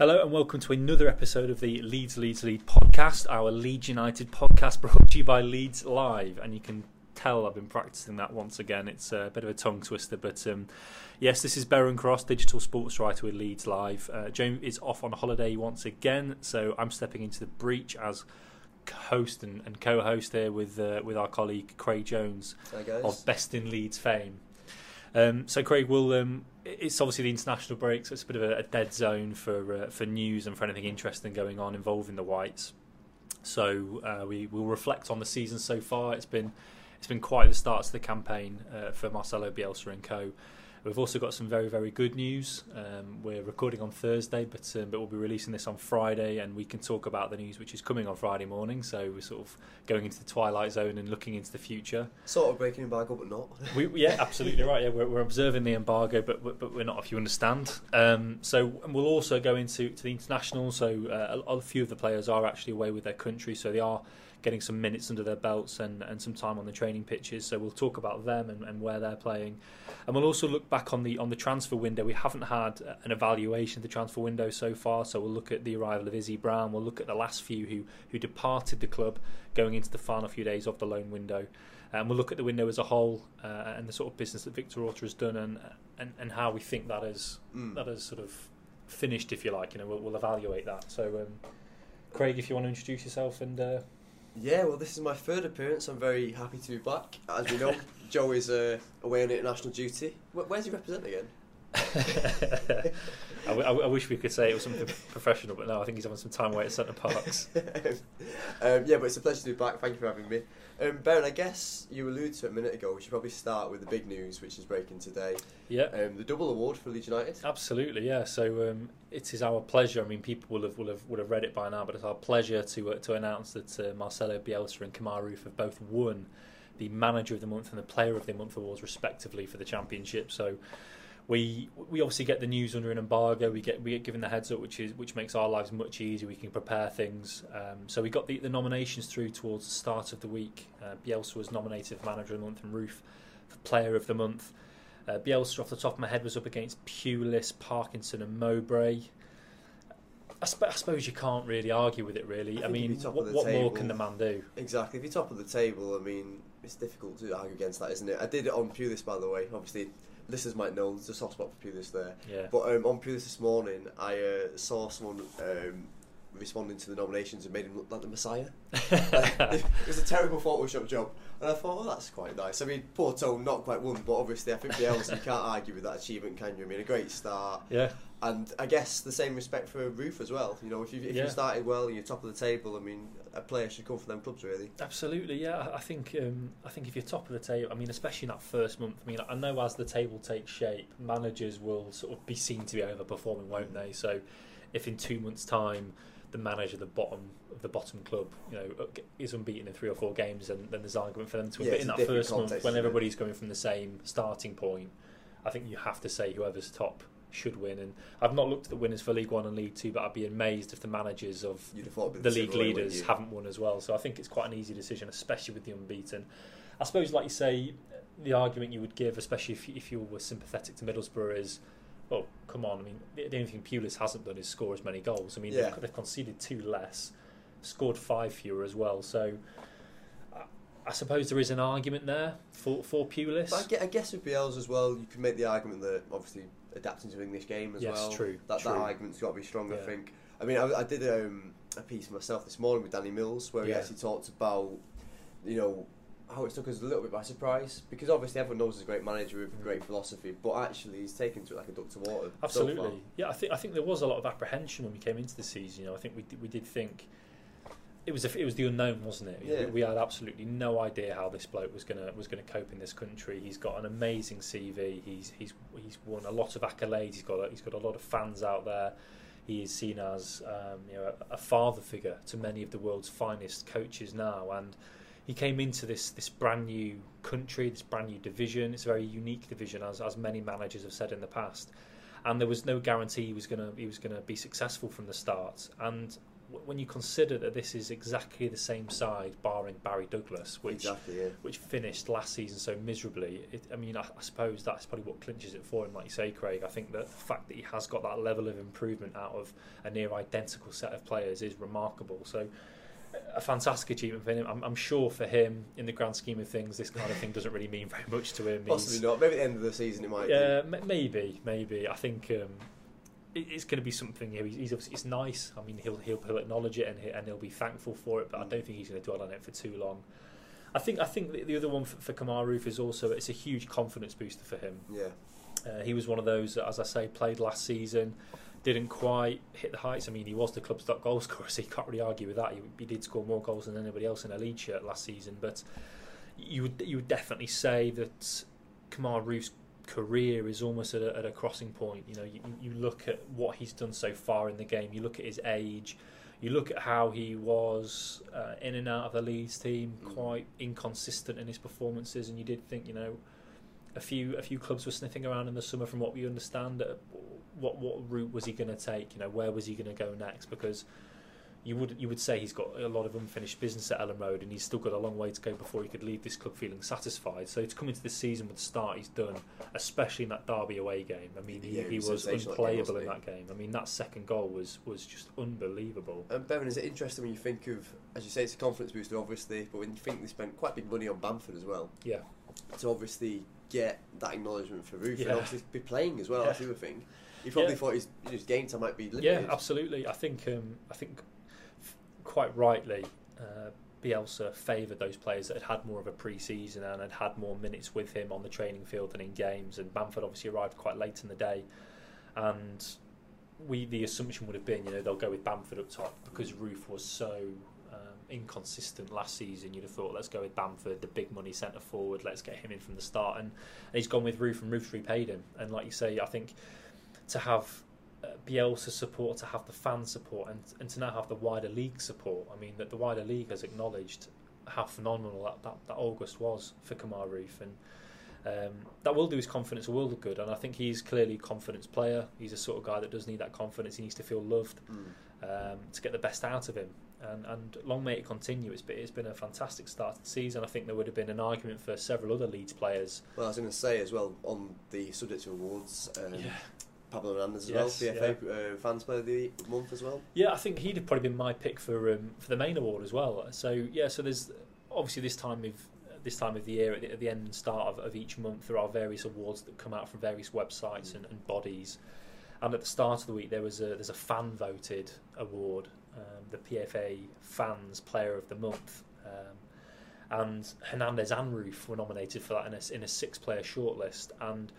Hello and welcome to another episode of the Leeds Leeds Lead podcast, our Leeds United podcast brought to you by Leeds Live. And you can tell I've been practicing that once again. It's a bit of a tongue twister, but um, yes, this is Beren Cross, digital sports writer with Leeds Live. Uh, James is off on holiday once again, so I'm stepping into the breach as host and, and co-host here with uh, with our colleague Craig Jones of Best in Leeds fame. Um, so Craig will um, it's obviously the international break, so it's a bit of a, a dead zone for uh, for news and for anything interesting going on involving the Whites. So uh, we will reflect on the season so far. It's been it's been quite the start to the campaign uh, for Marcelo Bielsa and co. We've also got some very, very good news. Um, we're recording on Thursday, but um, but we'll be releasing this on Friday, and we can talk about the news which is coming on Friday morning. So we're sort of going into the twilight zone and looking into the future. Sort of breaking embargo, but not. we, yeah, absolutely right. Yeah, we're, we're observing the embargo, but but we're not. If you understand. Um, so we'll also go into to the international. So uh, a, a few of the players are actually away with their country, so they are getting some minutes under their belts and, and some time on the training pitches. So we'll talk about them and, and where they're playing, and we'll also look back on the on the transfer window. We haven't had an evaluation of the transfer window so far, so we'll look at the arrival of Izzy Brown. We'll look at the last few who who departed the club going into the final few days of the loan window. And we'll look at the window as a whole uh, and the sort of business that Victor Orta has done and, and, and how we think that is mm. that is sort of finished, if you like. You know, we'll, we'll evaluate that. So, um, Craig, if you want to introduce yourself and uh, yeah, well, this is my third appearance. I'm very happy to be back. As we know, Joe is uh, away on international duty. where's he represent again? I, w- I wish we could say it was something professional, but no, I think he's having some time away at Center Parcs. um, yeah, but it's a pleasure to be back. Thank you for having me. Um, Beren, I guess you alluded to it a minute ago. We should probably start with the big news, which is breaking today. Yeah. Um, the double award for Leeds United. Absolutely, yeah. So um, it is our pleasure. I mean, people will have will have would have read it by now, but it's our pleasure to uh, to announce that uh, Marcelo Bielsa and Kemar Roofe have both won the Manager of the Month and the Player of the Month awards, respectively, for the championship. So we we obviously get the news under an embargo. We get we get given the heads up, which is which makes our lives much easier. We can prepare things. Um, so we got the, the nominations through towards the start of the week. Uh, Bielsa was nominated for Manager of the Month and Roofe for Player of the Month. Uh, Bielsa, off the top of my head, was up against Pulis, Parkinson, and Mowbray. I, sp- I, suppose you can't really argue with it, really. I, I mean, what, what table, more can the man do? Exactly. If you're top of the table, I mean, it's difficult to argue against that, isn't it? I did it on Pulis, by the way. Obviously, listeners might know there's a soft spot for Pulis there. Yeah. But um, on Pulis this morning, I uh, saw someone um, responding to the nominations and made him look like the Messiah. it was a terrible Photoshop job. And I thought, oh, that's quite nice. I mean, poor Tone, not quite won, but obviously, I think the else you can't argue with that achievement, can you? I mean, a great start. Yeah. And I guess the same respect for Roofe as well. You know, if you if yeah. you started well and you're top of the table, I mean, a player should come from them clubs, really. Absolutely, yeah. I think um, I think if you're top of the table, I mean, especially in that first month. I mean, I know as the table takes shape, managers will sort of be seen to be overperforming, won't they? So, if in two months' time the manager of the bottom of the bottom club, you know, is unbeaten in three or four games, and then there's argument for them to win. Yeah, but in that first month, when everybody's going from the same starting point, I think you have to say whoever's top should win. And I've not looked at the winners for League One and League Two, but I'd be amazed if the managers of the league leaders haven't won as well. So I think it's quite an easy decision, especially with the unbeaten. I suppose, like you say, the argument you would give, especially if if you were sympathetic to Middlesbrough, is well, come on. I mean, the only thing Pulis hasn't done is score as many goals. I mean, yeah. they've, they've, conceded two less, scored five fewer as well. So, I, I suppose there is an argument there for for Pulis. But I guess with Bielsa as well, you can make the argument that obviously adapting to English game as yes, well. True. That true. that argument's got to be strong. Yeah. I think. I mean, I, I did um, a piece myself this morning with Danny Mills where yeah. he actually talked about, you know, how it took us a little bit by surprise because obviously everyone knows he's a great manager with great philosophy, but actually he's taken to it like a duck to water. Absolutely, so yeah. I think I think there was a lot of apprehension when we came into the season. You know, I think we did, we did think it was a, it was the unknown, wasn't it? Yeah. We, we, had absolutely no idea how this bloke was gonna was gonna cope in this country. He's got an amazing CV. He's he's he's won a lot of accolades. He's got a, he's got a lot of fans out there he is seen as um, you know a, a father figure to many of the world's finest coaches now, and he came into this this brand new country, this brand new division. It's a very unique division, as as many managers have said in the past. And there was no guarantee he was gonna he was gonna be successful from the start. And when you consider that this is exactly the same side, barring Barry Douglas, which exactly, yeah. which finished last season so miserably, it, I mean, I, I, suppose that's probably what clinches it for him. Like you say, Craig, I think that the fact that he has got that level of improvement out of a near identical set of players is remarkable. So. A fantastic achievement for him. I'm, I'm, sure for him, in the grand scheme of things, this kind of thing doesn't really mean very much to him. Possibly He's, not. Maybe at the end of the season it might. Yeah, maybe, maybe. I think um, it's going to be something. You know, he's, obviously it's nice. I mean, he'll he'll, he'll acknowledge it and he, and he'll be thankful for it. But I don't think he's going to dwell on it for too long. I think I think the, the other one for, for Kemar Roofe is also it's a huge confidence booster for him. Yeah, uh, he was one of those that, as I say, played last season, didn't quite hit the heights. I mean, he was the club's top goal scorer, so you can't really argue with that. He, he did score more goals than anybody else in a league shirt last season, but you would you would definitely say that Kemar Roofe's career is almost at a, at a crossing point. You know, you, you look at what he's done so far in the game. You look at his age. You look at how he was uh, in and out of the Leeds team, mm. quite inconsistent in his performances, and you did think, you know, a few a few clubs were sniffing around in the summer. From what we understand, what what route was he going to take? You know, where was he going to go next? Because you would you would say he's got a lot of unfinished business at Elland Road, and he's still got a long way to go before he could leave this club feeling satisfied. So to come into this season with the start he's done, especially in that Derby away game, I mean, he, yeah, he was, unplayable game, in that game. I mean, that second goal was was just unbelievable. And Bevan, is it interesting when you think of, as you say, it's a confidence booster, obviously, but when you think they spent quite big money on Bamford as well, yeah, to obviously get that acknowledgement for Roofe yeah. and obviously be playing as well. Yeah. That's the other thing. He probably yeah. thought his, his game time might be limited. Yeah, absolutely. I think um, I think quite rightly, uh, Bielsa favoured those players that had had more of a pre-season and had had more minutes with him on the training field than in games. And Bamford obviously arrived quite late in the day, and we the assumption would have been, you know, they'll go with Bamford up top because Roofe was so um, inconsistent last season. You'd have thought, let's go with Bamford, the big money centre forward. Let's get him in from the start, and, and he's gone with Roofe, and Roofe's repaid him. And like you say, I think to have Bielsa support, to have the fan support, and, and to now have the wider league support. I mean, that the wider league has acknowledged how phenomenal that, that, that August was for Kemar Roofe, and um, that will do his confidence a world of good. And I think he's clearly a confidence player. He's a sort of guy that does need that confidence. He needs to feel loved mm. um, to get the best out of him. And, and long may it continue. It's been, it's been a fantastic start to the season. I think there would have been an argument for several other Leeds players. Well, I was going to say as well on the subject of awards. Um, yeah Pablo Hernandez as yes, well, PFA yeah. uh, Fans Player of the Month as well. Yeah, I think he'd have probably been my pick for um, for the main award as well. So yeah, so there's obviously this time of this time of the year at the, at the end and start of, of, each month there are various awards that come out from various websites and, and, bodies. And at the start of the week there was a there's a fan voted award, um, the PFA Fans Player of the Month. Um, and Hernandez and Roofe were nominated for that in a, in a six player shortlist and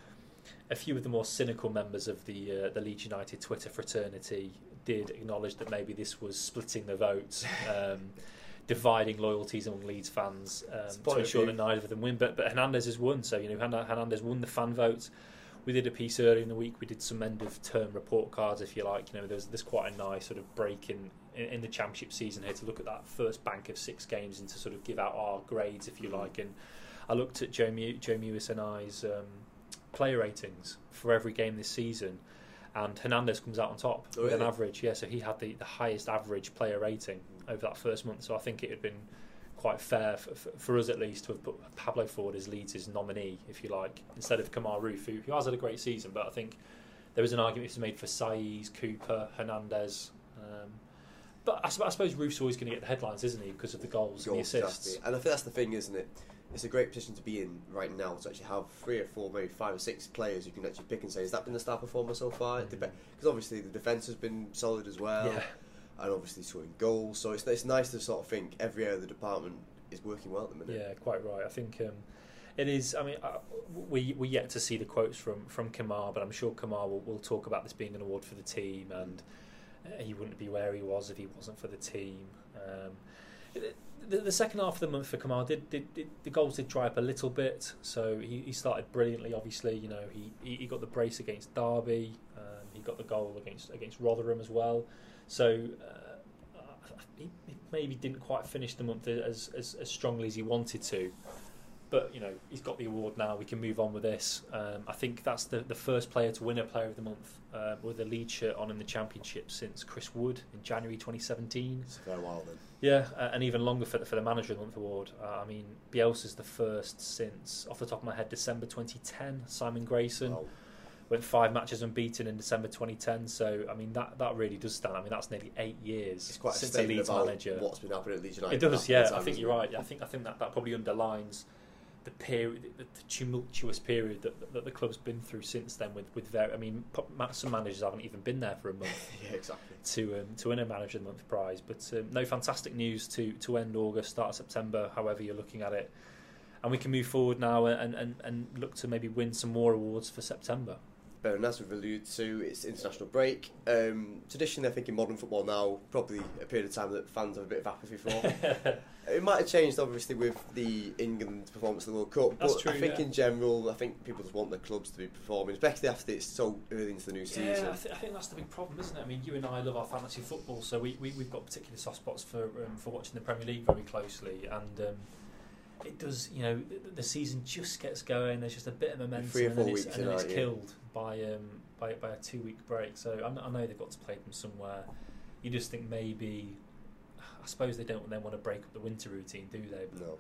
a few of the more cynical members of the uh, the Leeds United Twitter fraternity did acknowledge that maybe this was splitting the votes, um, dividing loyalties among Leeds fans um, to ensure that neither of them win. But but Hernandez has won, so you know Hernandez won the fan vote. We did a piece earlier in the week. We did some end of term report cards, if you like. You know, there's there's quite a nice sort of break in, in, in the championship season here to look at that first bank of six games and to sort of give out our grades, if you like. And I looked at Joe Mew, Joe Mewis and I's. Um, player ratings for every game this season, and Hernandez comes out on top oh, with really? an average. Yeah, so he had the, the highest average player rating over that first month. So I think it had been quite fair for, for, us at least to have put Pablo forward as Leeds' nominee, if you like, instead of Kemar Roofe, who, who has had a great season. But I think there was an argument made for Saiz, Cooper, Hernandez. Um, but I, I suppose Roofe's always going to get the headlines, isn't he, because of the goals, goals and the assists. Exactly. And I think that's the thing, isn't it? It's a great position to be in right now to actually have three or four, maybe five or six players you can actually pick and say, has that been the star performer so far? Because mm-hmm. obviously the defence has been solid as well, yeah. and obviously scoring goals. So it's it's nice to sort of think every area of the department is working well at the minute. Yeah, quite right. I think. Um, it is. I mean, uh, we we yet to see the quotes from from Kemar, but I'm sure Kemar will, will talk about this being an award for the team, and uh, he wouldn't be where he was if he wasn't for the team. Um, the, the, second half of the month for Kemar did, did, did, the goals did dry up a little bit. So he, he started brilliantly. Obviously, you know he, he, he got the brace against Derby. Um, he got the goal against against Rotherham as well. So uh, he, he maybe didn't quite finish the month as, as as strongly as he wanted to. But you know he's got the award now. We can move on with this. Um, I think that's the, the first player to win a Player of the Month uh, with a lead shirt on in the Championship since Chris Wood in January 2017. It's a fair while then. Yeah, uh, and even longer for the, for the Manager of the Month award. Uh, I mean, Bielsa's the first since, off the top of my head, December 2010. Simon Grayson Wow. went five matches unbeaten in December 2010. So I mean, that that really does stand. I mean, that's nearly eight years It's quite a since a Leeds manager. what's been happening at Leeds United. It does, yeah. I think you're right. I think I think that, that probably underlines the period, the, the tumultuous period that, that the club's been through since then. With with very, I mean, some managers haven't even been there for a month Yeah, exactly. to um, to win a Manager of the Month prize. But um, no fantastic news to to end August, start September, however you're looking at it. And we can move forward now and, and, and look to maybe win some more awards for September. But as we've alluded to, it's international break. Um, traditionally, I think in modern football now, probably a period of time that fans have a bit of apathy for. it might have changed, obviously, with the England performance in the World Cup. That's but true, I think yeah. in general, I think people just want the clubs to be performing, especially after it's so early into the new season. Yeah, I, th- I think that's the big problem, isn't it? I mean, you and I love our fantasy football, so we, we we've got particular soft spots for um, for watching the Premier League very closely, and um, it does. You know, the, the season just gets going. There's just a bit of momentum, Three or and then it's, weeks and then it's killed by um by by a two week break. So I know they've got to play them somewhere. You just think maybe. Suppose they don't then want to break up the winter routine, do they? But, No.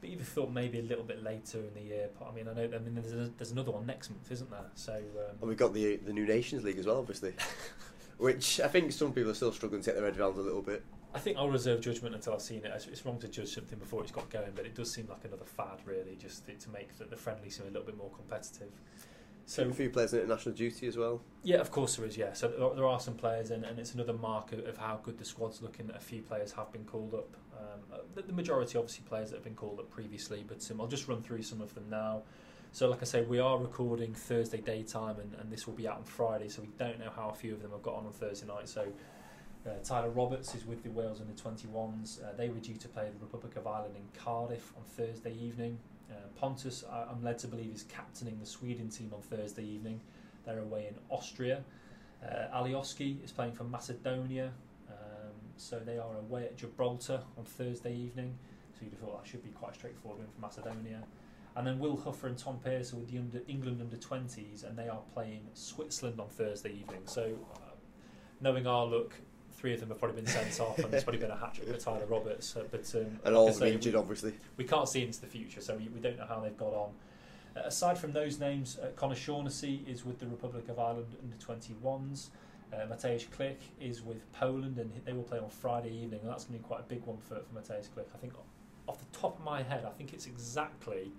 but you'd have thought maybe a little bit later in the year. But I mean, I know. I mean, there's, a, there's another one next month, isn't there? So um, And we've got the the new Nations League as well, obviously, which I think some people are still struggling to get their head around a little bit. I think I'll reserve judgment until I've seen it. It's- wrong to judge something before it's got going, but it does seem like another fad, really, just to to make the, the friendly seem a little bit more competitive. So a few players in international duty as well. yeah, of course there is. Yeah, so there are, some players, and, and it's another mark of, of how good the squad's looking. That a few players have been called up. Um, uh, the, the majority, obviously, players that have been called up previously, but um, I'll just run through some of them now. So, like I say, we are recording Thursday daytime, and, and this will be out on Friday. So we don't know how a few of them have got on on Thursday night. So uh, Tyler Roberts is with the Wales under 21s. Uh, they were due to play the Republic of Ireland in Cardiff on Thursday evening. Uh, Pontus, I, I'm led to believe, is captaining the Sweden team on Thursday evening. They're away in Austria. Uh, Alioski is playing for Macedonia. Um, so they are away at Gibraltar on Thursday evening. So you'd have thought that should be quite a straightforward win for Macedonia. And then Will Huffer and Tom Pearce are with the under, England under 20s, and they are playing Switzerland on Thursday evening. So, uh, knowing our look, three of them have probably been sent off, and there's probably been a hat trick for Tyler Roberts. Uh, but um, And like all I of them say, injured, we, obviously. we can't see into the future, so we, we don't know how they've got on. Uh, aside from those names, uh, Conor Shaughnessy is with the Republic of Ireland under 21s. Uh, Mateusz Klich is with Poland, and they will play on Friday evening. And that's going to be quite a big one for, for Mateusz Klich. I think, off the top of my head, I think it's exactly,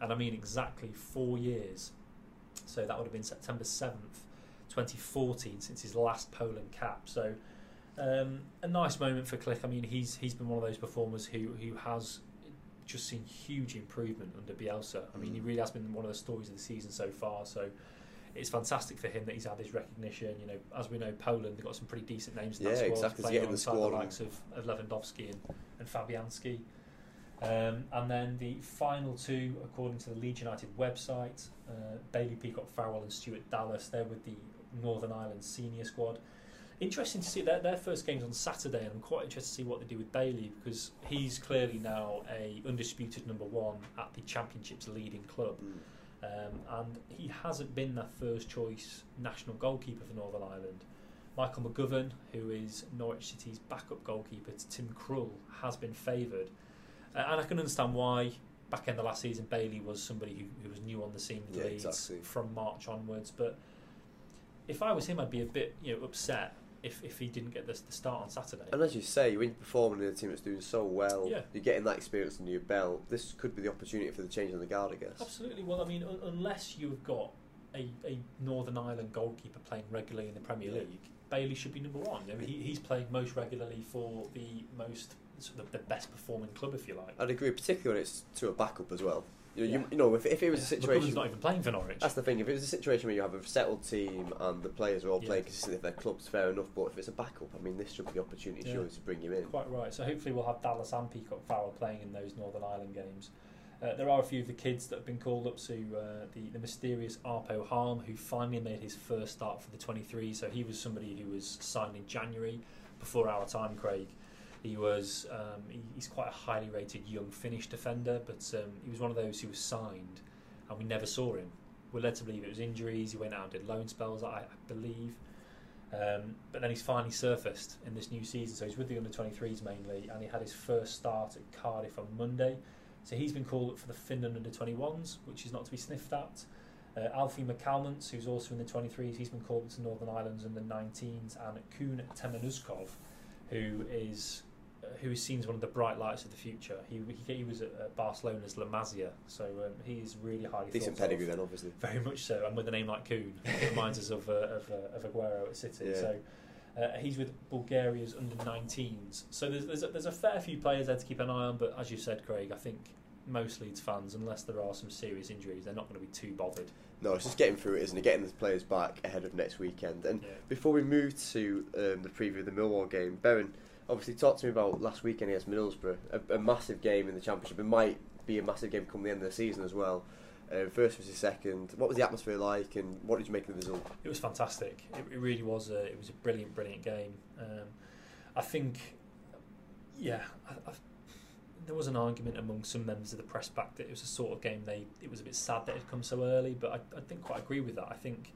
and I mean exactly, four years. So that would have been September 7th, 2014, since his last Poland cap. So um, a nice moment for Klich. I mean, he's he's been one of those performers who who has just seen huge improvement under Bielsa. I mean, he Mm. really has been one of the stories of the season so far. So it's fantastic for him that he's had this recognition. You know, as we know, Poland they've got some pretty decent names in that Yeah, squad. exactly, playing the alongside squad the likes of, of Lewandowski and, and Fabianski. Um, and then the final two, according to the Leeds United website, uh, Bailey Peacock Farrell and Stuart Dallas, they're with the Northern Ireland senior squad. Interesting to see their, their first game's on Saturday, and I'm quite interested to see what they do with Bailey because he's clearly now a undisputed number one at the Championship's leading club, Mm. um, and he hasn't been their first choice national goalkeeper for Northern Ireland. Michael McGovern, who is Norwich City's backup goalkeeper to Tim Krul, has been favoured, uh, and I can understand why. Back in the last season, Bailey was somebody who, who was new on the scene with Yeah, Leeds exactly. from March onwards, but if I was him, I'd be a bit you know upset if, if he didn't get the, the start on Saturday. And as you say, when you're performing in a team that's doing so well, Yeah. you're getting that experience under your belt. This could be the opportunity for the change on the guard, I guess. Absolutely. Well, I mean, un- unless you've got a, a Northern Ireland goalkeeper playing regularly in the Premier Yeah. League, Bailey should be number one. You know, he, he's playing most regularly for the most sort of the best performing club, if you like. I'd agree, particularly when it's to a backup as well. You know, Yeah. you, you know if, if it was a situation, not even playing for Norwich. that's the thing. If it was a situation where you have a settled team and the players are all Yeah. playing consistently for their clubs, fair enough. But if it's a backup, I mean, this should be the opportunity Yeah. surely to bring you in. Quite right. So hopefully we'll have Dallas and Peacock Farrell playing in those Northern Ireland games. Uh, there are a few of the kids that have been called up to uh, the, the mysterious Aapo Halme, who finally made his first start for the 23. So he was somebody who was signed in January before our time, Craig. He was um, he, he's quite a highly rated young Finnish defender, but um, he was one of those who was signed and we never saw him. We're led to believe it was injuries. He went out and did loan spells, I, I believe. Um, but then he's finally surfaced in this new season. So he's with the under 23s mainly, and he had his first start at Cardiff on Monday. So he's been called up for the Finland under 21s, which is not to be sniffed at. Uh, Alfie McCalmont, who's also in the 23s, he's been called up to Northern Ireland's under 19s, and Kun Temenuzhkov, who is who is seen as one of the bright lights of the future. He he, he was at Barcelona's La Masia, so um, is really highly decent pedigree of. then, obviously. Very much so, and with a name like Kun, it reminds us of, uh, of, uh, of Aguero at City. Yeah. So uh, he's with Bulgaria's under 19s. So there's there's a, there's a fair few players there to keep an eye on, but as you said, Craig, I think most Leeds fans, unless there are some serious injuries, they're not going to be too bothered. No, it's just getting through it, isn't it? Getting the players back ahead of next weekend. And Yeah. before we move to um, the preview of the Millwall game, Beren, obviously talk to me about last weekend against Middlesbrough, a, a massive game in the Championship. It might be a massive game come the end of the season as well. Uh, first versus second. What was the atmosphere like, and what did you make of the result? It was fantastic. It, it really was. A, it was a brilliant, brilliant game. Um, I think, yeah, I, I, there was an argument among some members of the press back that it was a sort of game they. It was a bit sad that it had come so early, but I, I didn't quite agree with that. I think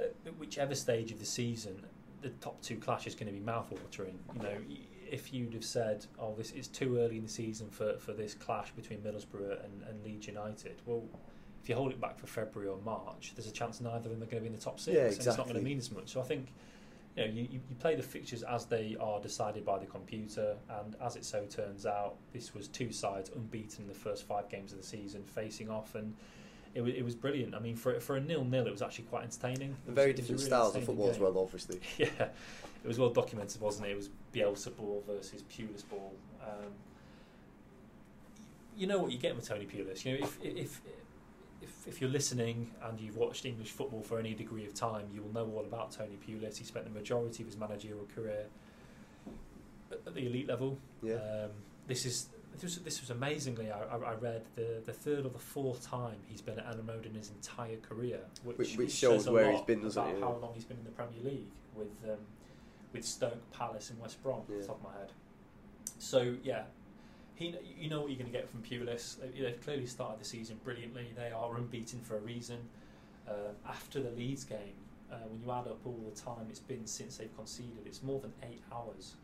at whichever stage of the season, the top two clash is going to be mouthwatering. You know, if you'd have said, "Oh, this is too early in the season for, for this clash between Middlesbrough and, and Leeds United," well, if you hold it back for February or March, there's a chance neither of them are going to be in the top six, Yeah, and it's not going to mean as much. So I think you know you, you play the fixtures as they are decided by the computer, and as it so turns out, this was two sides unbeaten in the first five games of the season, facing off, and it was, it was brilliant. I mean, for for a nil nil, it was actually quite entertaining. Was- Very it was a different really styles of football as well, obviously. Yeah, it was well documented, wasn't it? It was Bielsa ball versus Pulis ball. Um, you know what you get with Tony Pulis. You know, if if if if you're listening and you've watched English football for any degree of time, you will know all about Tony Pulis. He spent the majority of his managerial career at at the elite level. Yeah. Um, this is this was, this was amazingly. I, I I read the the third or the fourth time he's been at Elland Road in his entire career, which, Which- which shows where he's been, doesn't about it? How long he's been in the Premier League with um, with Stoke, Palace, and West Brom. Off Yeah. the top of my head. So yeah, he you know what you're going to get from Pulis. They- They've clearly started the season brilliantly. They are unbeaten for a reason. Um, after the Leeds game, uh, when you add up all the time it's been since they've conceded, it's more than eight hours.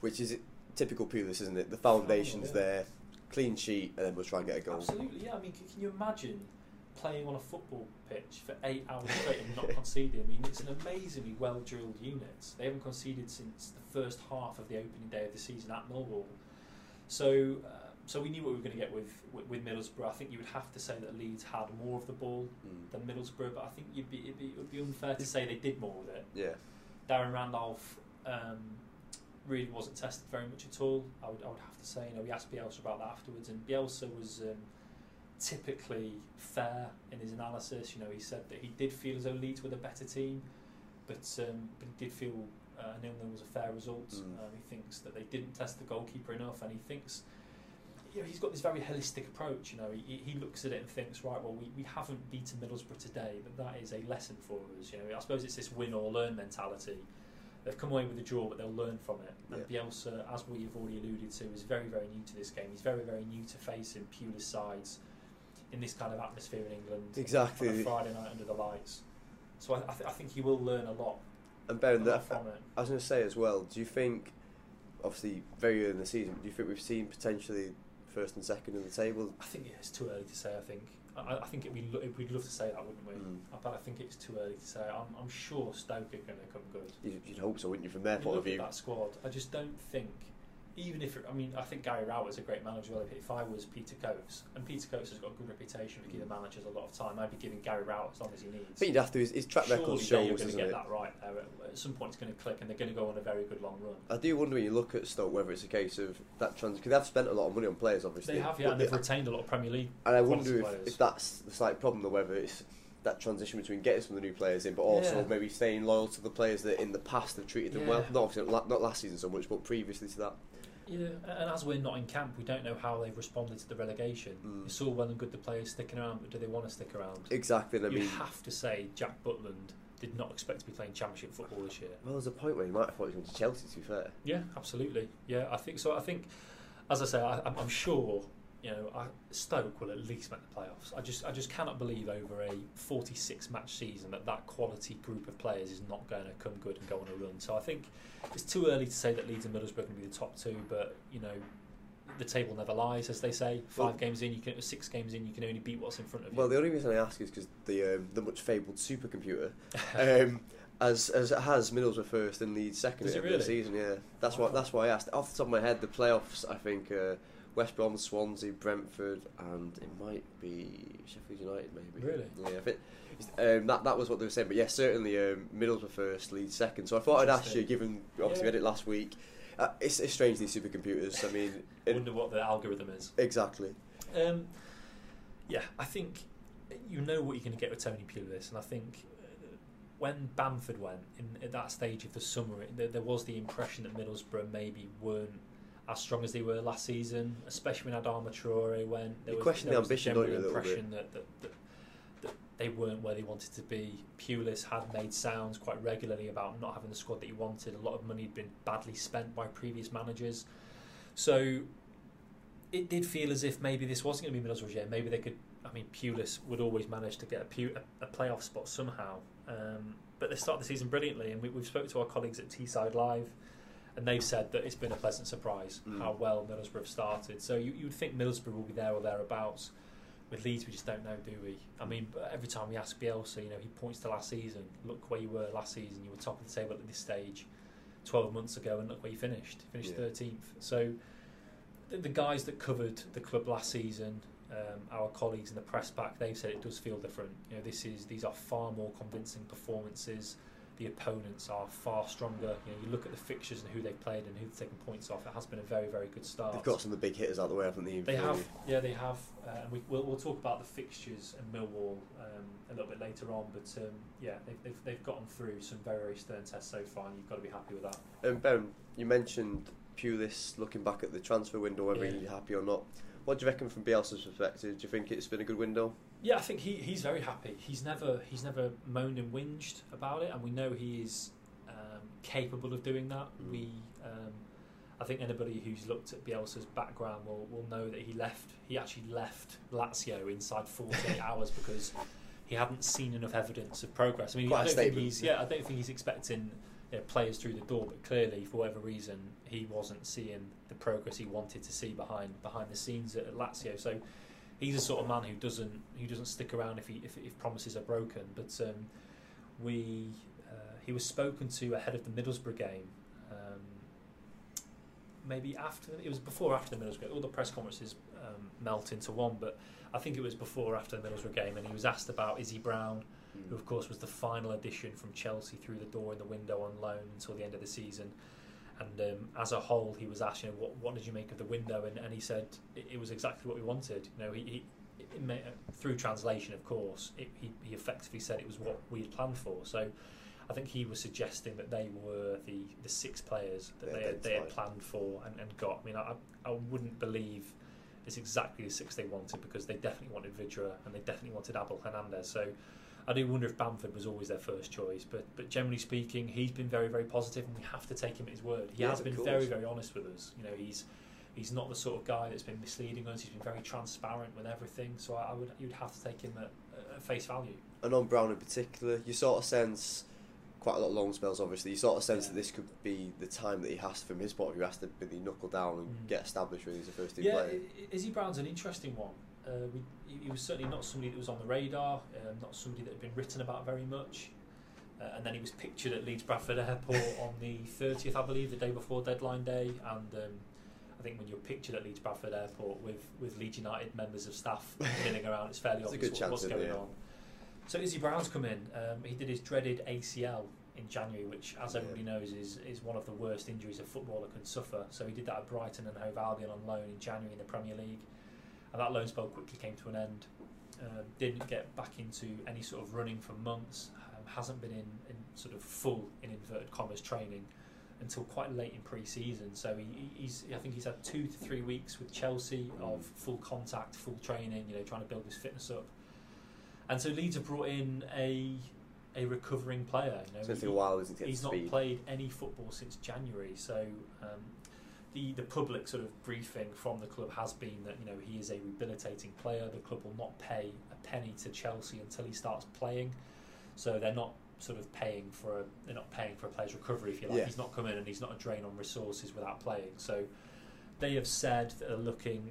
Which is typical Pulis, isn't it? The foundation's Phenomenal, there, clean sheet, and then we'll try and get a goal. Absolutely, yeah. I mean, can you imagine playing on a football pitch for eight hours straight and not conceding? I mean, it's an amazingly well drilled unit. They haven't conceded since the first half of the opening day of the season at Millwall. So, uh, so we knew what we were going to get with, with with Middlesbrough. I think you would have to say that Leeds had more of the ball Mm. than Middlesbrough, but I think you'd be, it'd be it would be unfair to say they did more with it. Yeah. Darren Randolph um, really wasn't tested very much at all. I would, I would have to say. You know, we asked Bielsa about that afterwards, and Bielsa was um, typically fair in his analysis. You know, he said that he did feel as though Leeds were the better team, but um, but he did feel uh, nil nil was a fair result. Mm. Um, he thinks that they didn't test the goalkeeper enough, and he thinks. You know, he's got this very holistic approach. You know, he, he looks at it and thinks, right, well, we, we haven't beaten Middlesbrough today, but that is a lesson for us. You know, I suppose it's this win or learn mentality. They've come away with a draw, but they'll learn from it. And Bielsa, as we've already alluded to, is very, very new to this game. He's very, very new to facing Pulis sides in this kind of atmosphere in England. Exactly. On a Friday night under the lights. So I, I, th- I think he will learn a lot, And a that, from it. I was going to say as well, do you think, obviously very early in the season, do you think we've seen potentially first and second in the table? I think yeah, it's too early to say. I think I, I think it, we'd, lo- we'd love to say that, wouldn't we? Mm. But I think it's too early to say. I'm, I'm sure Stoke are going to come good. You'd, you'd hope so, wouldn't you, from their You point look of at view? that squad. I just don't think, even if I mean, I think Gary Rowett's a great manager. Well, if I was Peter Coates, and Peter Coates has got a good reputation for giving managers a lot of time, I'd be giving Gary Rowett as long as he needs. I think you'd have to, his, his track record Surely they are going to get it? that right there. At- some point, it's going to click, and they're going to go on a very good long run. I do wonder when you look at Stoke whether it's a case of that trans because they've spent a lot of money on players, obviously. They have, yeah, But and they've they- retained a lot of Premier League. and I wonder if, players. if that's the slight problem, though, whether it's that transition between getting some of the new players in, but also Yeah. maybe staying loyal to the players that in the past have treated them Yeah. well. Not obviously not last season so much, but previously to that. Yeah, and as we're not in camp, we don't know how they've responded to the relegation. Mm. It's all well and good the players sticking around, but do they want to stick around? Exactly. and I you mean, have to say Jack Butland did not expect to be playing Championship football this year. well, there's a point where he might have thought he was going to Chelsea. To be fair, Yeah, absolutely. Yeah, I think so. I think, as I say, I, I'm, I'm sure you know I, Stoke will at least make the playoffs. I just I just cannot believe over a 46 match season that that quality group of players is not going to come good and go on a run. So I think it's too early to say that Leeds and Middlesbrough are going to be the top two, but you know. The table never lies, as they say. Five Well- games in, you can six games in, you can only beat what's in front of you. well, the only reason I ask is because the um, the much fabled supercomputer, um, as as it has Middlesbrough first and Leeds second at the the really? season. Yeah, that's Wow. why that's why I asked. Off the top of my head, the playoffs. I think uh, West Brom, Swansea, Brentford, and it might be Sheffield United. Maybe. Really? Yeah. I think, um, that that was what they were saying. But yes, certainly um, Middlesbrough first, Leeds second. So I thought I'd ask you, given obviously we had it last week. Uh, it's, it's strange these supercomputers. I mean, I it, wonder what the algorithm is. exactly. Um, yeah, I think you know what you're going to get with Tony Pulis, and I think uh, when Bamford went in at that stage of the summer, it, there, there was the impression that Middlesbrough maybe weren't as strong as they were last season, especially when Adama Traore went. There You was, question there the was ambition, don't general you, a little bit? impression that, that, that, that they weren't where they wanted to be. Pulis had made sounds quite regularly about not having the squad that he wanted. A lot of money had been badly spent by previous managers. So it did feel as if maybe this wasn't going to be Middlesbrough's year. Maybe they could. I mean, Pulis would always manage to get a, pu- a, a playoff spot somehow. Um, but they started the season brilliantly, and we, we've spoken to our colleagues at Teesside Live, and they've said that it's been a pleasant surprise Mm. how well Middlesbrough have started. So you, you would think Middlesbrough will be there or thereabouts. With Leeds, we just don't know, do we? I mean, every time we ask Bielsa, you know, he points to last season. Look where you were last season. You were top of the table at this stage, twelve months ago, and look where you finished. You finished Yeah. thirteenth. So the, the guys that covered the club last season, um, our colleagues in the press pack, they've said it does feel different. You know, this is these are far more convincing performances. The opponents are far stronger. You know, you look at the fixtures and who they've played and who they've taken points off. It has been a very, very good start. They've got some of the big hitters out the way, haven't they? They have, yeah, they have. Uh, and we, we'll, we'll talk about the fixtures and Millwall um, a little bit later on. But um, yeah, they've, they've, they've gotten through some very, very stern tests so far, and you've got to be happy with that. Um, ben, you mentioned Pulis looking back at the transfer window, whether Yeah. he's happy or not. What do you reckon from Bielsa's perspective? Do you think it's been a good window? Yeah, I think he, he's very happy. He's never he's never moaned and whinged about it, and we know he is um, capable of doing that. Mm. We, um, I think anybody who's looked at Bielsa's background will, will know that he left. He actually left Lazio inside 48 hours because he hadn't seen enough evidence of progress. I mean, Quite I don't think he's yeah, I don't think he's expecting you know, players through the door, but clearly for whatever reason he wasn't seeing the progress he wanted to see behind behind the scenes at Lazio. So he's the sort of man who doesn't who doesn't stick around if he if, if promises are broken. But um, we uh, he was spoken to ahead of the Middlesbrough game. Um, maybe after it was before or after the Middlesbrough. All the press conferences um, melt into one, but I think it was before or after the Middlesbrough game, and he was asked about Izzy Brown, who of course was the final addition from Chelsea through the door in the window on loan until the end of the season. And um, as a whole, he was asked, you know, what, what did you make of the window? And, and he said it, it was exactly what we wanted. You know, he, he may, through translation, of course, it, he, he effectively said it was what we had planned for. So I think he was suggesting that they were the, the six players that They they had, they had planned for and, and got. I mean, I, I wouldn't believe it's exactly the six they wanted because they definitely wanted Vydra and they definitely wanted Abel Hernandez. So I do wonder if Bamford was always their first choice, but but generally speaking, he's been very very positive, and we have to take him at his word. He Yeah, has been course. very very honest with us. You know, he's he's not the sort of guy that's been misleading us. He's been very transparent with everything. So I, I would you'd have to take him at, at face value. And on Brown in particular, you sort of sense quite a lot of long spells. Obviously, you sort of sense Yeah. that this could be the time that he has, from his point of view, has to really knuckle down and Mm. get established really as a first team Yeah, player. Izzy Brown's an interesting one. Uh, we, he- was certainly not somebody that was on the radar, um, not somebody that had been written about very much. Uh, and then he was pictured at Leeds Bradford Airport on the 30th, I believe, the day before deadline day. And um, I think when you're pictured at Leeds Bradford Airport with, with Leeds United members of staff milling around, it's fairly a obvious what, what's going on. So Izzy Brown's come in. Um, he did his dreaded ACL in January, which, as Yeah. everybody knows, is, is one of the worst injuries a footballer can suffer. So he did that at Brighton and Hove Albion on loan in January in the Premier League, and that loan spell quickly came to an end. Um, didn't get back into any sort of running for months. Um, hasn't been in, in sort of full, in inverted commas, training until quite late in pre-season. So he, he's I think he's had two to three weeks with Chelsea of full contact, full training. You know, trying to build his fitness up. And so Leeds have brought in a a recovering player. You know, It's take a while, isn't it? he's not speed. played any football since January. So um, the the public sort of briefing from the club has been that you know he is a rehabilitating player. The club will not pay a penny to Chelsea until he starts playing. So they're not sort of paying for a they're not paying for a player's recovery if you like. Yeah. He's not coming and he's not a drain on resources without playing. So they have said that they're looking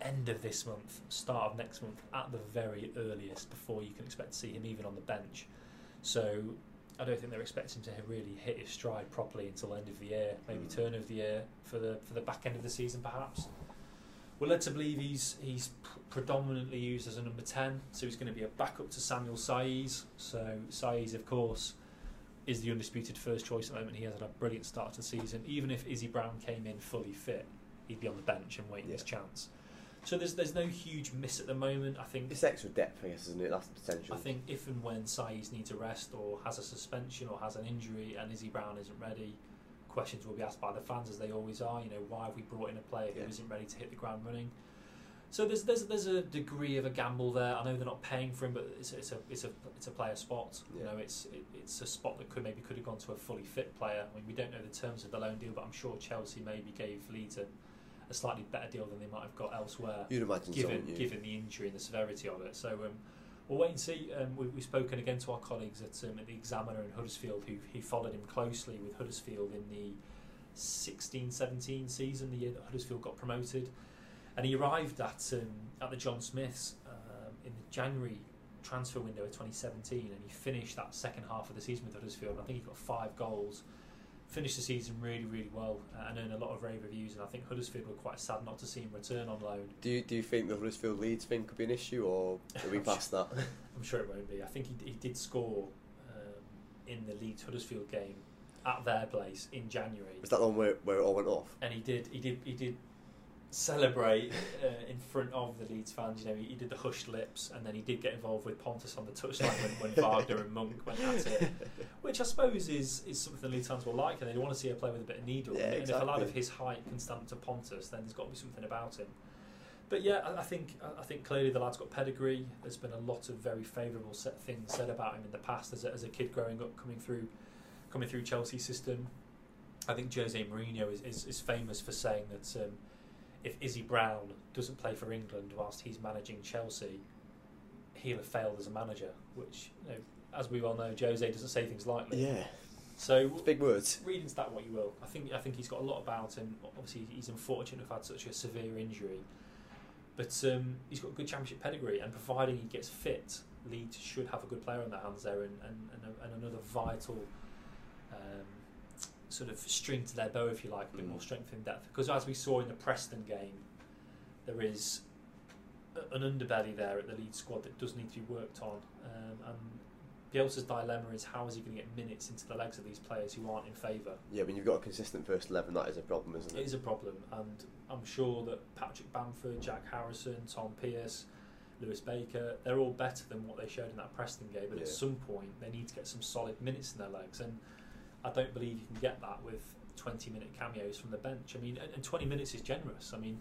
end of this month, start of next month at the very earliest before you can expect to see him even on the bench. So I don't think they're expecting to really hit his stride properly until the end of the year, maybe Mm. turn of the year for the for the back end of the season perhaps. We're led to believe he's he's pr- predominantly used as a number ten, so he's going to be a backup to Samuel Saiz. So Saiz, of course, is the undisputed first choice at the moment. He has had a brilliant start to the season. Even if Izzy Brown came in fully fit, he'd be on the bench and waiting his chance. So there's there's no huge miss at the moment. I think It's extra depth, I guess, isn't it? That's the potential. I think if and when Saiz needs a rest or has a suspension or has an injury and Izzy Brown isn't ready, questions will be asked by the fans as they always are. You know, why have we brought in a player Yeah. who isn't ready to hit the ground running? So there's there's there's a degree of a gamble there. I know they're not paying for him, but it's a, it's a it's a it's a player spot. You know, it's it, it's a spot that could maybe could have gone to a fully fit player. I mean, we don't know the terms of the loan deal, but I'm sure Chelsea maybe gave Leeds a, a slightly better deal than they might have got elsewhere You'd imagine given you? given the injury and the severity of it. So um, we'll wait and see. Um, we, we've spoken again to our colleagues at, um, at the Examiner in Huddersfield, who who followed him closely with Huddersfield in the 16-17 season, the year that Huddersfield got promoted, and he arrived at um, at the John Smiths um, in the January transfer window of 2017, and he finished that second half of the season with Huddersfield. I think he got five goals. Finished the season really, really well uh, and earned a lot of rave reviews. And I think Huddersfield were quite sad not to see him return on loan. Do you, do you think the Huddersfield Leeds thing could be an issue, or are we past that? I'm sure it won't be. I think he, he did score um, in the Leeds Huddersfield game at their place in January, Was that the one where, where it all went off? and he did he did he did celebrate uh, in front of the Leeds fans. You know, he, he did the hushed lips, and then he did get involved with Pontus on the touchline when, when Wagner and Monk went at it, which I suppose is is something the Leeds fans will like, and they want to see a player with a bit of needle. Yeah, and if a lad of his height can stand to Pontus, then there's got to be something about him. But yeah, I, I think I- think clearly the lad's got pedigree. There's been a lot of very favourable set things said about him in the past as a, as a kid growing up, coming through coming through Chelsea's system. I think Jose Mourinho is, is, is famous for saying that um, if Izzy Brown doesn't play for England whilst he's managing Chelsea, he'll have failed as a manager. Which, you know, as we well know, Jose doesn't say things lightly. Yeah, So it's big words. read into that what you will. I think I think he's got a lot about him. Obviously, he's unfortunate to have had such a severe injury, but um, he's got a good championship pedigree. And providing he gets fit, Leeds should have a good player on their hands there, and and, and, a, and another vital um, sort of string to their bow, if you like, a bit Mm. more strength in depth. Because as we saw in the Preston game, there is a- an underbelly there at the Leeds squad that does need to be worked on. Um, and Bielsa's dilemma is how is he going to get minutes into the legs of these players who aren't in favour? Yeah, when you've got a consistent first eleven, that is a problem, isn't It it? is a problem, and I'm sure that Patrick Bamford, Jack Harrison, Tom Pearce, Lewis Baker, they're all better than what they showed in that Preston game. But at some point, they need to get some solid minutes in their legs, and I don't believe you can get that with 20 minute cameos from the bench. I mean, and, and 20 minutes is generous. I mean,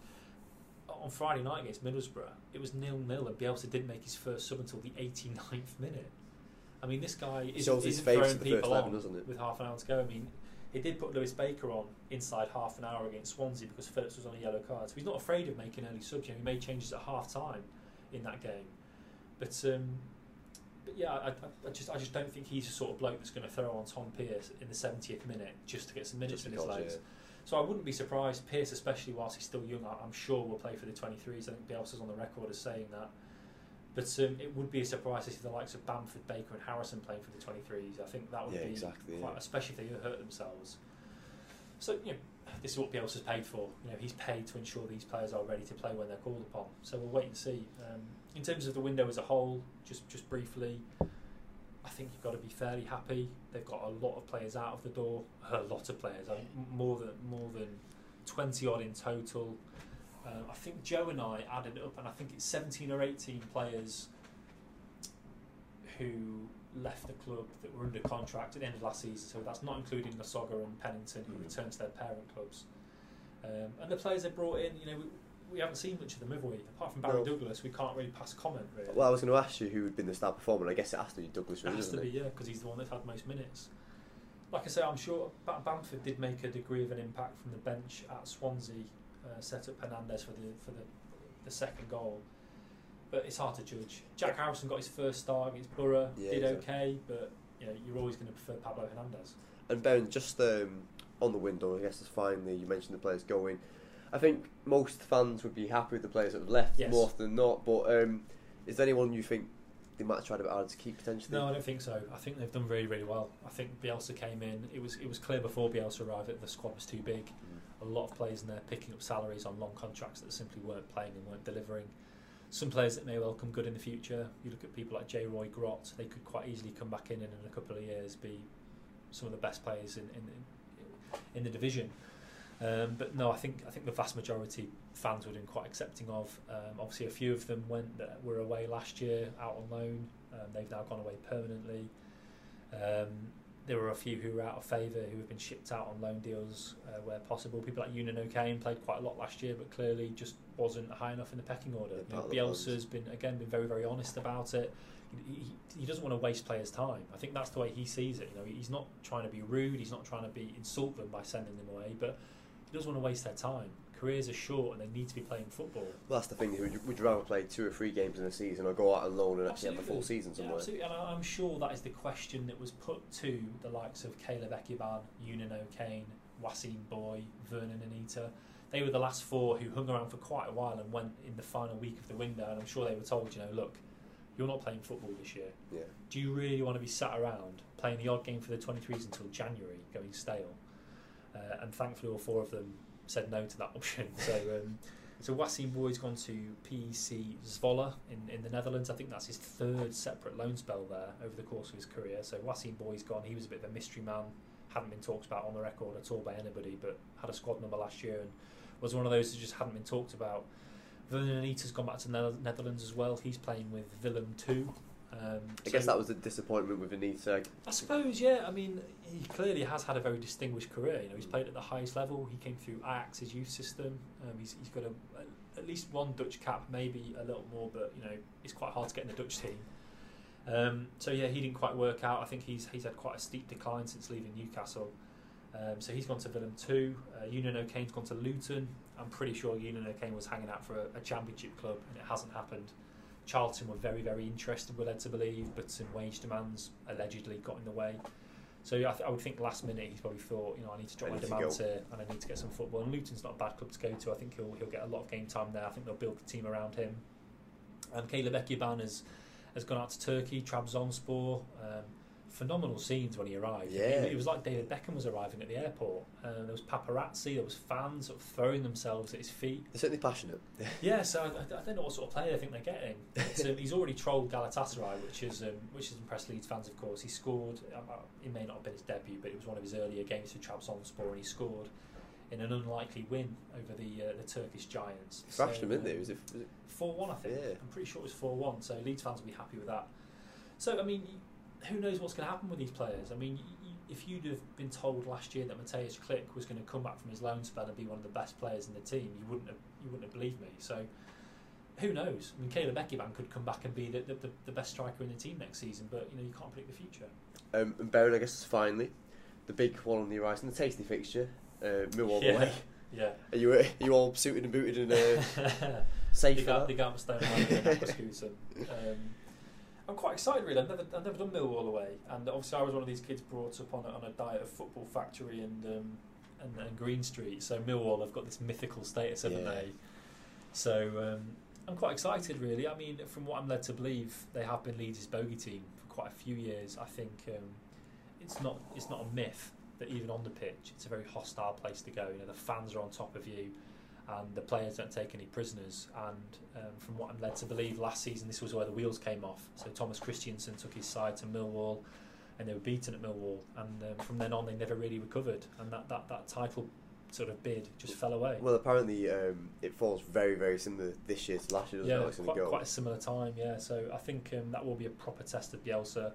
on Friday night against Middlesbrough, it was nil nil, and Bielsa didn't make his first sub until the 89th minute. I mean, this guy is his isn't face throwing at the first people eleven, on it? with half an hour to go. I mean, he did put Lewis Baker on inside half an hour against Swansea because Phillips was on a yellow card. So he's not afraid of making early subs. You know, he made changes at half time in that game. But um, but yeah, I, I, just I just don't think he's the sort of bloke that's going to throw on Tom Pearce in the 70th minute just to get some minutes in his legs. yeah. So I wouldn't be surprised. Pearce, especially whilst he's still young, I- I'm sure will play for the 23s. I think Bielsa's on the record as saying that. But um, it would be a surprise to see the likes of Bamford, Baker, and Harrison playing for the 23s. I think that would Yeah, be exactly, quite, yeah. especially if they hurt themselves. So you know, this is what Bielsa's paid for. You know, he's paid to ensure these players are ready to play when they're called upon. So we'll wait and see. Um, in terms of the window as a whole, just just briefly, I think you've got to be fairly happy. They've got a lot of players out of the door. A lot of players, I mean, more than more than twenty odd in total. Um, I think Joe and I added up, and I think it's seventeen or eighteen players who left the club that were under contract at the end of last season. So that's not including Lasogga and Pennington, who Mm. returned to their parent clubs. Um, and the players they brought in, you know, we, we haven't seen much of them, have we? Apart from Barry No. Douglas, we can't really pass comment. Really. Well, I was going to ask you who had been the star performer. and I guess it has to be Douglas, It really, has to be, it? yeah, because he's the one that's had most minutes. Like I say, I'm sure Ba- Bamford did make a degree of an impact from the bench at Swansea, uh, set up Hernandez for the for the, the second goal. But it's hard to judge. Jack Harrison got his first start against Boro, Yeah, did exactly. okay, but you know you're always going to prefer Pablo Hernandez. And Ben, just um, on the window, I guess it's finally you mentioned the players going. I think most fans would be happy with the players that have left Yes. more often than not. But um, is there anyone you think they might have tried a bit harder to keep potentially? No, I don't think so. I think they've done really, really well. I think Bielsa came in. It was it was clear before Bielsa arrived that the squad was too big. Mm. a lot of players in there picking up salaries on long contracts that simply weren't playing and weren't delivering. Some players that may well come good in the future. You look at people like Jay-Roy Grot; they could quite easily come back in and in a couple of years be some of the best players in in, in, the division. Um, but no, I think I think the vast majority fans were been quite accepting of. Um, obviously, a few of them went that were away last year out on loan. Um, they've now gone away permanently. Um, there were a few who were out of favour who have been shipped out on loan deals uh, where possible. People like Eunan O'Kane played quite a lot last year, but clearly just wasn't high enough in the pecking order. You know, part of the Bielsa's been again been very very honest about it. He, he, doesn't want to waste players' time. I think that's the way he sees it. You know, he's not trying to be rude. He's not trying to be insult them by sending them away, but he doesn't want to waste their time. Careers are short, and they need to be playing football. Well, that's the thing. Would would you rather play two or three games in a season, or go out on loan and actually have a full season Yeah, somewhere? absolutely, and I- I'm sure that is the question that was put to the likes of Caleb Ekuban, Eunan O'Kane, Ouasim Bouy, Vurnon Anita. They were the last four who hung around for quite a while and went in the final week of the window. And I'm sure they were told, you know, look, you're not playing football this year. yeah. Do you really want to be sat around playing the odd game for the 23s until January, going stale? Uh, and thankfully, all four of them said no to that option. So, um, so Ouasim Bouy's gone to PEC Zwolle in, in the Netherlands. I think that's his third separate loan spell there over the course of his career. So Ouasim Bouy's gone. He was a bit of a mystery man, hadn't been talked about on the record at all by anybody, but had a squad number last year and was one of those who just hadn't been talked about. Vurnon Anita's gone back to the Netherlands as well. He's playing with Willem 2. Um, I guess that was a disappointment with Anita. I suppose, yeah. I mean, he clearly has had a very distinguished career. You know, he's played at the highest level. He came through Ajax's youth system. Um, he's, he's got a, a, at least one Dutch cap, maybe a little more, but you know, it's quite hard to get in the Dutch team. Um, so yeah, he didn't quite work out. I think he's he's had quite a steep decline since leaving Newcastle. Um, so he's gone to Willem two. Uh, Eunan O'Kane's gone to Luton. I'm pretty sure Union O'Kane was hanging out for a, a championship club, and it hasn't happened. Charlton were very, very interested, we're led to believe, but some wage demands allegedly got in the way. So I, th- I would think last minute he's probably thought, you know, I need to drop I my demands here and I need to get some football. And Luton's not a bad club to go to. I think he'll he'll get a lot of game time there. I think they'll build the team around him. And Caleb Ekuban has has gone out to Turkey, Trabzonspor. Um, phenomenal scenes when he arrived. Yeah. It, was like David Beckham was arriving at the airport. Uh, there was paparazzi, there was fans sort of throwing themselves at his feet. They're certainly passionate. Yeah, so I, I don't know what sort of player I think they're getting. Um, he's already trolled Galatasaray, which is um, which has impressed Leeds fans, of course. He scored. Um, uh, it may not have been his debut, but it was one of his earlier games for Trabzonspor, and he scored in an unlikely win over the uh, the Turkish Giants. Thrashed them, didn't they? Was it, was it Four one, I think. Yeah. I'm pretty sure it was four one. So Leeds fans will be happy with that. So I mean, who knows what's going to happen with these players? I mean, if you'd have been told last year that Mateusz Klich was going to come back from his loan spell and be one of the best players in the team, you wouldn't have you wouldn't have believed me. So who knows? I mean, Caleb Ekuban could come back and be the, the, the, the best striker in the team next season, but you know you can't predict the future. um, and Beren, I guess, finally, the big one on the horizon, the tasty fixture, uh, Millwall Yeah. away. Yeah. Are you are you all suited and booted and uh, safe Big for that? big up Stone and Um, I'm quite excited, really. I've never, I've never done Millwall away, and obviously I was one of these kids brought up on a, on a diet of Football Factory and, um, and and Green Street. So Millwall have got this mythical status, haven't Yeah. they? So um, I'm quite excited, really. I mean, from what I'm led to believe, they have been Leeds' bogey team for quite a few years. I think um, it's not it's not a myth that even on the pitch, it's a very hostile place to go. You know, the fans are on top of you and the players don't take any prisoners. And um, from what I'm led to believe, last season this was where the wheels came off. So Thomas Christiansen took his side to Millwall, and they were beaten at Millwall. And um, from then on, they never really recovered. And that, that, that title sort of bid just fell away. Well, apparently um, it falls very, very similar this year to last year, doesn't it? yeah, how it's gonna quite, quite a similar time. Yeah, so I think um, that will be a proper test of Bielsa.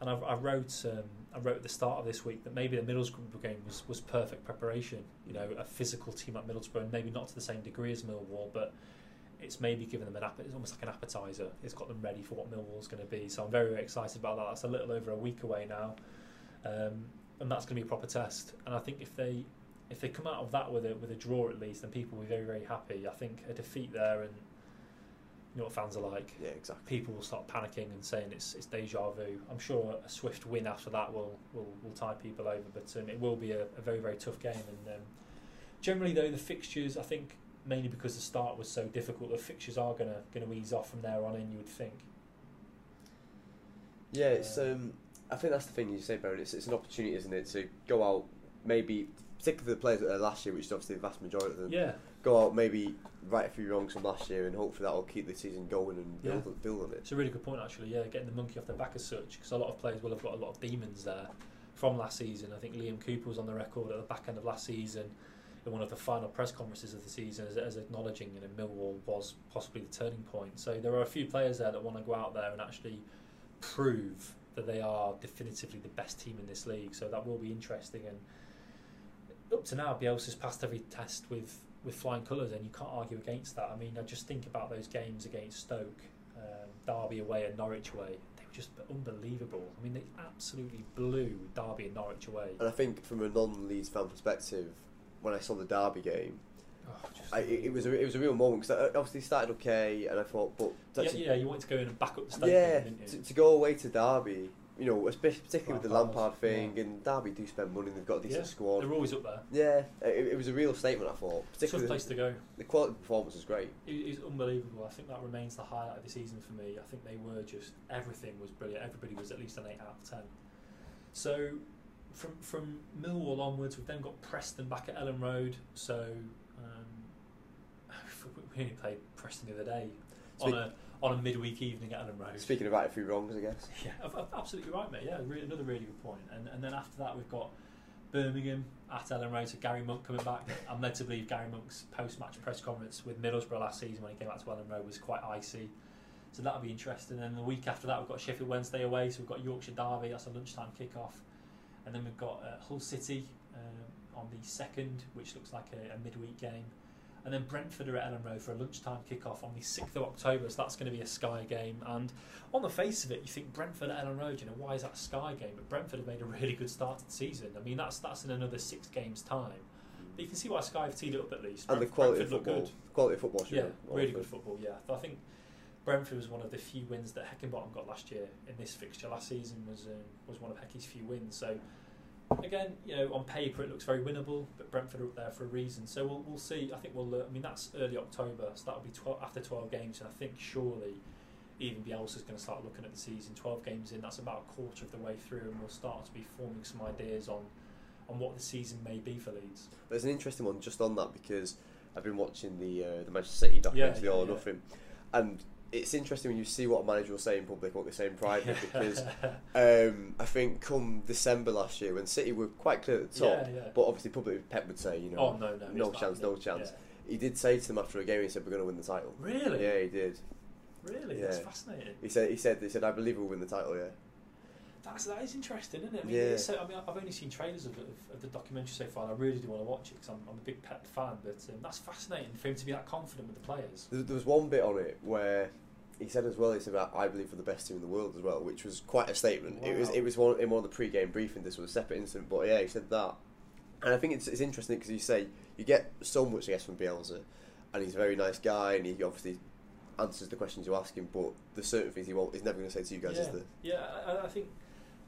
And I, I wrote um, I wrote at the start of this week that maybe the Middlesbrough game was, was perfect preparation. You know, a physical team like Middlesbrough, and maybe not to the same degree as Millwall, but it's maybe given them an app. It's almost like an appetizer. It's got them ready for what Millwall's going to be. So I'm very, very excited about that. That's a little over a week away now, um, and that's going to be a proper test. And I think if they if they come out of that with a with a draw at least, then people will be very, very happy. I think a defeat there and know what fans are like. Yeah, exactly. People will start panicking and saying it's it's deja vu. I'm sure a swift win after that will will, will tie people over, but um, it will be a, a, very very tough game. And um, generally, though, the fixtures I think mainly because the start was so difficult, the fixtures are gonna gonna ease off from there on in. You would think. Yeah, it's. Um, I think that's the thing you say, Beren. It's, it's an opportunity, isn't it, to go out, maybe particularly the players that are last year, which is obviously the vast majority of them. Yeah. Go out, maybe right a few wrongs from last year, and hopefully that will keep the season going and build, Yeah. build on it. It's a really good point, actually. Yeah, getting the monkey off the back as such, because a lot of players will have got a lot of demons there from last season. I think Liam Cooper was on the record at the back end of last season in one of the final press conferences of the season as, as acknowledging you know Millwall was possibly the turning point. So there are a few players there that want to go out there and actually prove that they are definitively the best team in this league. So that will be interesting. And up to now, Bielsa's passed every test with with flying colours, and you can't argue against that. I mean, I just think about those games against Stoke, um, Derby away, and Norwich away. They were just unbelievable. I mean, they absolutely blew Derby and Norwich away. And I think from a non-Leeds fan perspective, when I saw the Derby game, Oh, I, it, was a, it was a real moment because obviously started okay, and I thought, but yeah, yeah, you wanted to go in and back up the Stoke yeah, to, to go away to Derby, you know, especially particularly with the Lampard thing, yeah. and Derby do spend money, they've got a decent Yeah, squad. They're always up there. Yeah, it, it was a real statement. I thought, Tough particularly place to go. the quality of the performance was great. It is unbelievable. I think that remains the highlight of the season for me. I think they were just everything was brilliant. Everybody was at least an eight out of ten. So from from Millwall onwards, we've then got Preston back at Elland Road. So um, we only played Preston the other day on Speak- a on a midweek evening at Elland Road. Speaking about a few wrongs, I guess. Yeah, ab- ab- absolutely right, mate. Yeah, another really good point. And and then after that, we've got Birmingham at Elland Road. So Gary Monk coming back. I'm led to believe Gary Monk's post-match press conference with Middlesbrough last season when he came out to Elland Road was quite icy. So that'll be interesting. And then the week after that, we've got Sheffield Wednesday away. So we've got Yorkshire Derby. That's a lunchtime kick-off. And then we've got uh, Hull City um, on the second, which looks like a, a midweek game. And then Brentford are at Elland Road for a lunchtime kick-off on the 6th of October, so that's going to be a Sky game. And on the face of it, you think Brentford at Elland Road, you know, why is that a Sky game? But Brentford have made a really good start to the season. I mean, that's that's in another six games' time. But you can see why Sky have teed it up at least. And the quality of Brentford look football, good. quality of football. should Yeah, really good football. Yeah, I think Brentford was one of the few wins that Heckingbottom got last year in this fixture. Last season was um, was one of Heckie's few wins. So again, you know, on paper it looks very winnable, but Brentford are up there for a reason. So we'll we'll see. I think we'll. Uh, I mean, that's early October, so that'll be 12, after twelve games, and I think surely. Even Bielsa's going to start looking at the season. Twelve games in, that's about a quarter of the way through, and we'll start to be forming some ideas on, on what the season may be for Leeds. There's an interesting one just on that because I've been watching the uh, the Manchester City documentary, Yeah, All or yeah. Nothing, and it's interesting when you see what a manager will say in public, what they say in private, because um, I think come December last year when City were quite clear at the top, Yeah, yeah. but obviously publicly Pep would say, you know, oh no, no, no chance, no yeah. chance. He did say to them after a game, he said, "We're going to win the title." Really? Yeah, he did. Really? That's Yeah. fascinating. He said, he said, he said, "I believe we'll win the title." Yeah. That's that is interesting, isn't it? I mean, Yeah. so, I mean, I've only seen trailers of, of, of the documentary so far. and I really do want to watch it because I'm, I'm a big Pep fan. But um, that's fascinating for him to be that confident with the players. There, there was one bit on it where he said as well. He said, "I believe we're the best team in the world as well," which was quite a statement. It was it was one in one of the pre-game briefing. This was a separate incident, but yeah, he said that, and I think it's it's interesting because you say you get so much I guess from Bielsa, and he's a very nice guy, and he obviously answers the questions you ask him, but there's certain things he won't. He's never going to say to you guys. yeah, Is there? yeah. I, I think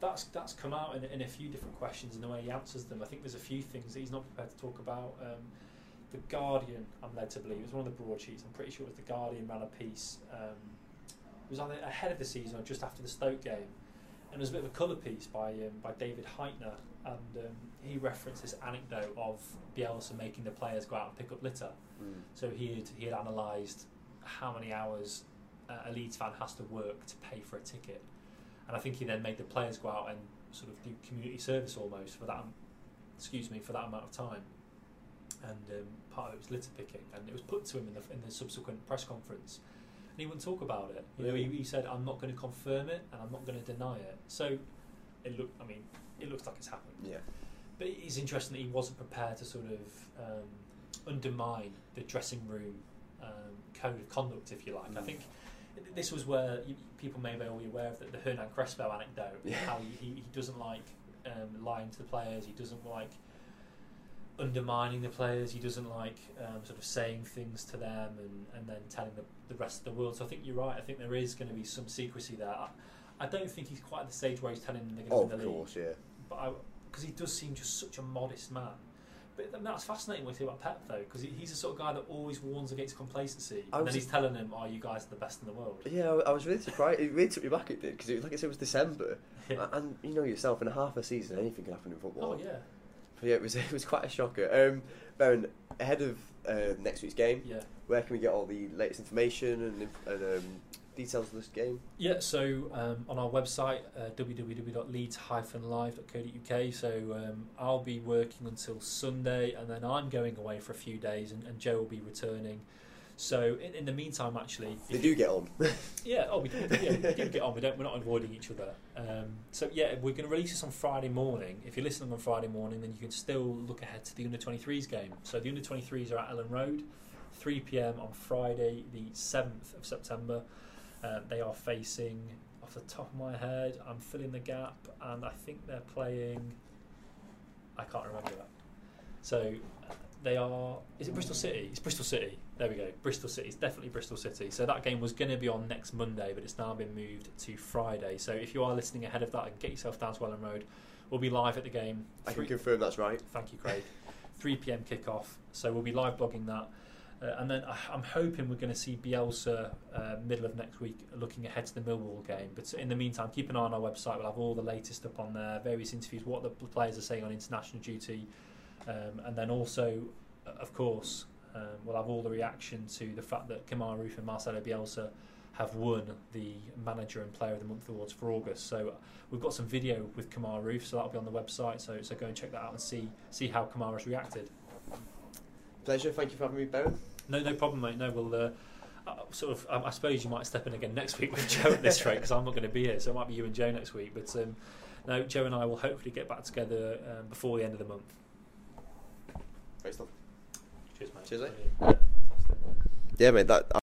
that's that's come out in, in a few different questions and the way he answers them. I think there's a few things that he's not prepared to talk about. Um, the Guardian, I'm led to believe, it was one of the broadsheets. I'm pretty sure it was the Guardian ran a piece. Um, it was either ahead of the season or just after the Stoke game, and it was a bit of a colour piece by um, by David Heitner, and um, he referenced this anecdote of Bielsa making the players go out and pick up litter. Mm. So he had he had analysed how many hours uh, a Leeds fan has to work to pay for a ticket, and I think he then made the players go out and sort of do community service almost for that. Excuse me for that amount of time, and um, part of it was litter picking, and it was put to him in the in the subsequent press conference, and he wouldn't talk about it. You know, he, he said, "I'm not going to confirm it, and I'm not going to deny it." So it look. I mean, it looks like it's happened. Yeah. But it's interesting that he wasn't prepared to sort of um, undermine the dressing room um, code of conduct, if you like. I Mm. think this was where you, people may be aware of the, the Hernan Crespo anecdote, Yeah. how he, he, he doesn't like um, lying to the players, he doesn't like undermining the players, he doesn't like um, sort of saying things to them and, and then telling the, the rest of the world. So I think you're right, I think there is going to be some secrecy there. I, I don't think he's quite at the stage where he's telling them they're going Oh, to of win the league course, yeah. but because he does seem just such a modest man. But th- that's fascinating when you think about Pep though, because he's the sort of guy that always warns against complacency, and then he's telling them, "Oh, you guys the best in the world." Yeah, I was really surprised. It really took me back. It did because, it, like I said, it was December, Yeah. And you know yourself, in a half a season, anything can happen in football. Oh yeah, But yeah, it was it was quite a shocker. Um, Beren, ahead of uh, next week's game, yeah, where can we get all the latest information and, and um, details of this game? yeah. So um, on our website, uh, www.leeds-live.co.uk. So um, I'll be working until Sunday, and then I'm going away for a few days, and, and Joe will be returning. So in, in the meantime, actually, They do get on. Yeah, oh, we do, yeah, we do get on. We don't. We're not avoiding each other. Um, so yeah, we're going to release this on Friday morning. If you're listening on Friday morning, then you can still look ahead to the under 23s game. So the under 23s are at Elland Road, 3 p.m. on Friday, the 7th of September. Uh, they are facing, off the top of my head, I'm filling the gap, and I think they're playing. I can't remember that. So uh, they are. Is it Bristol City? It's Bristol City. There we go. Bristol City. It's definitely Bristol City. So that game was going to be on next Monday, but it's now been moved to Friday. So if you are listening ahead of that, get yourself down to Elland Road. We'll be live at the game. I can confirm that's right. Thank you, Craig. 3 p.m. kickoff. So we'll be live blogging that. Uh, and then I- I'm hoping we're going to see Bielsa uh, middle of next week looking ahead to the Millwall game. But in the meantime, keep an eye on our website. We'll have all the latest up on there, various interviews, what the players are saying on international duty. Um, and then also, uh, of course, um, we'll have all the reaction to the fact that Kemar Roofe and Marcelo Bielsa have won the Manager and Player of the Month awards for August. So we've got some video with Kemar Roofe, so that'll be on the website. So so go and check that out and see see how Kemar has reacted. Pleasure. Thank you for having me, Beren. No, no problem, mate. No, we'll. Uh, sort of, um, I suppose you might step in again next week with Joe at this rate because I'm not going to be here, so it might be you and Joe next week. But um, no, Joe and I will hopefully get back together um, before the end of the month. Great stuff. Cheers, mate. Cheers, mate. Yeah, mate. That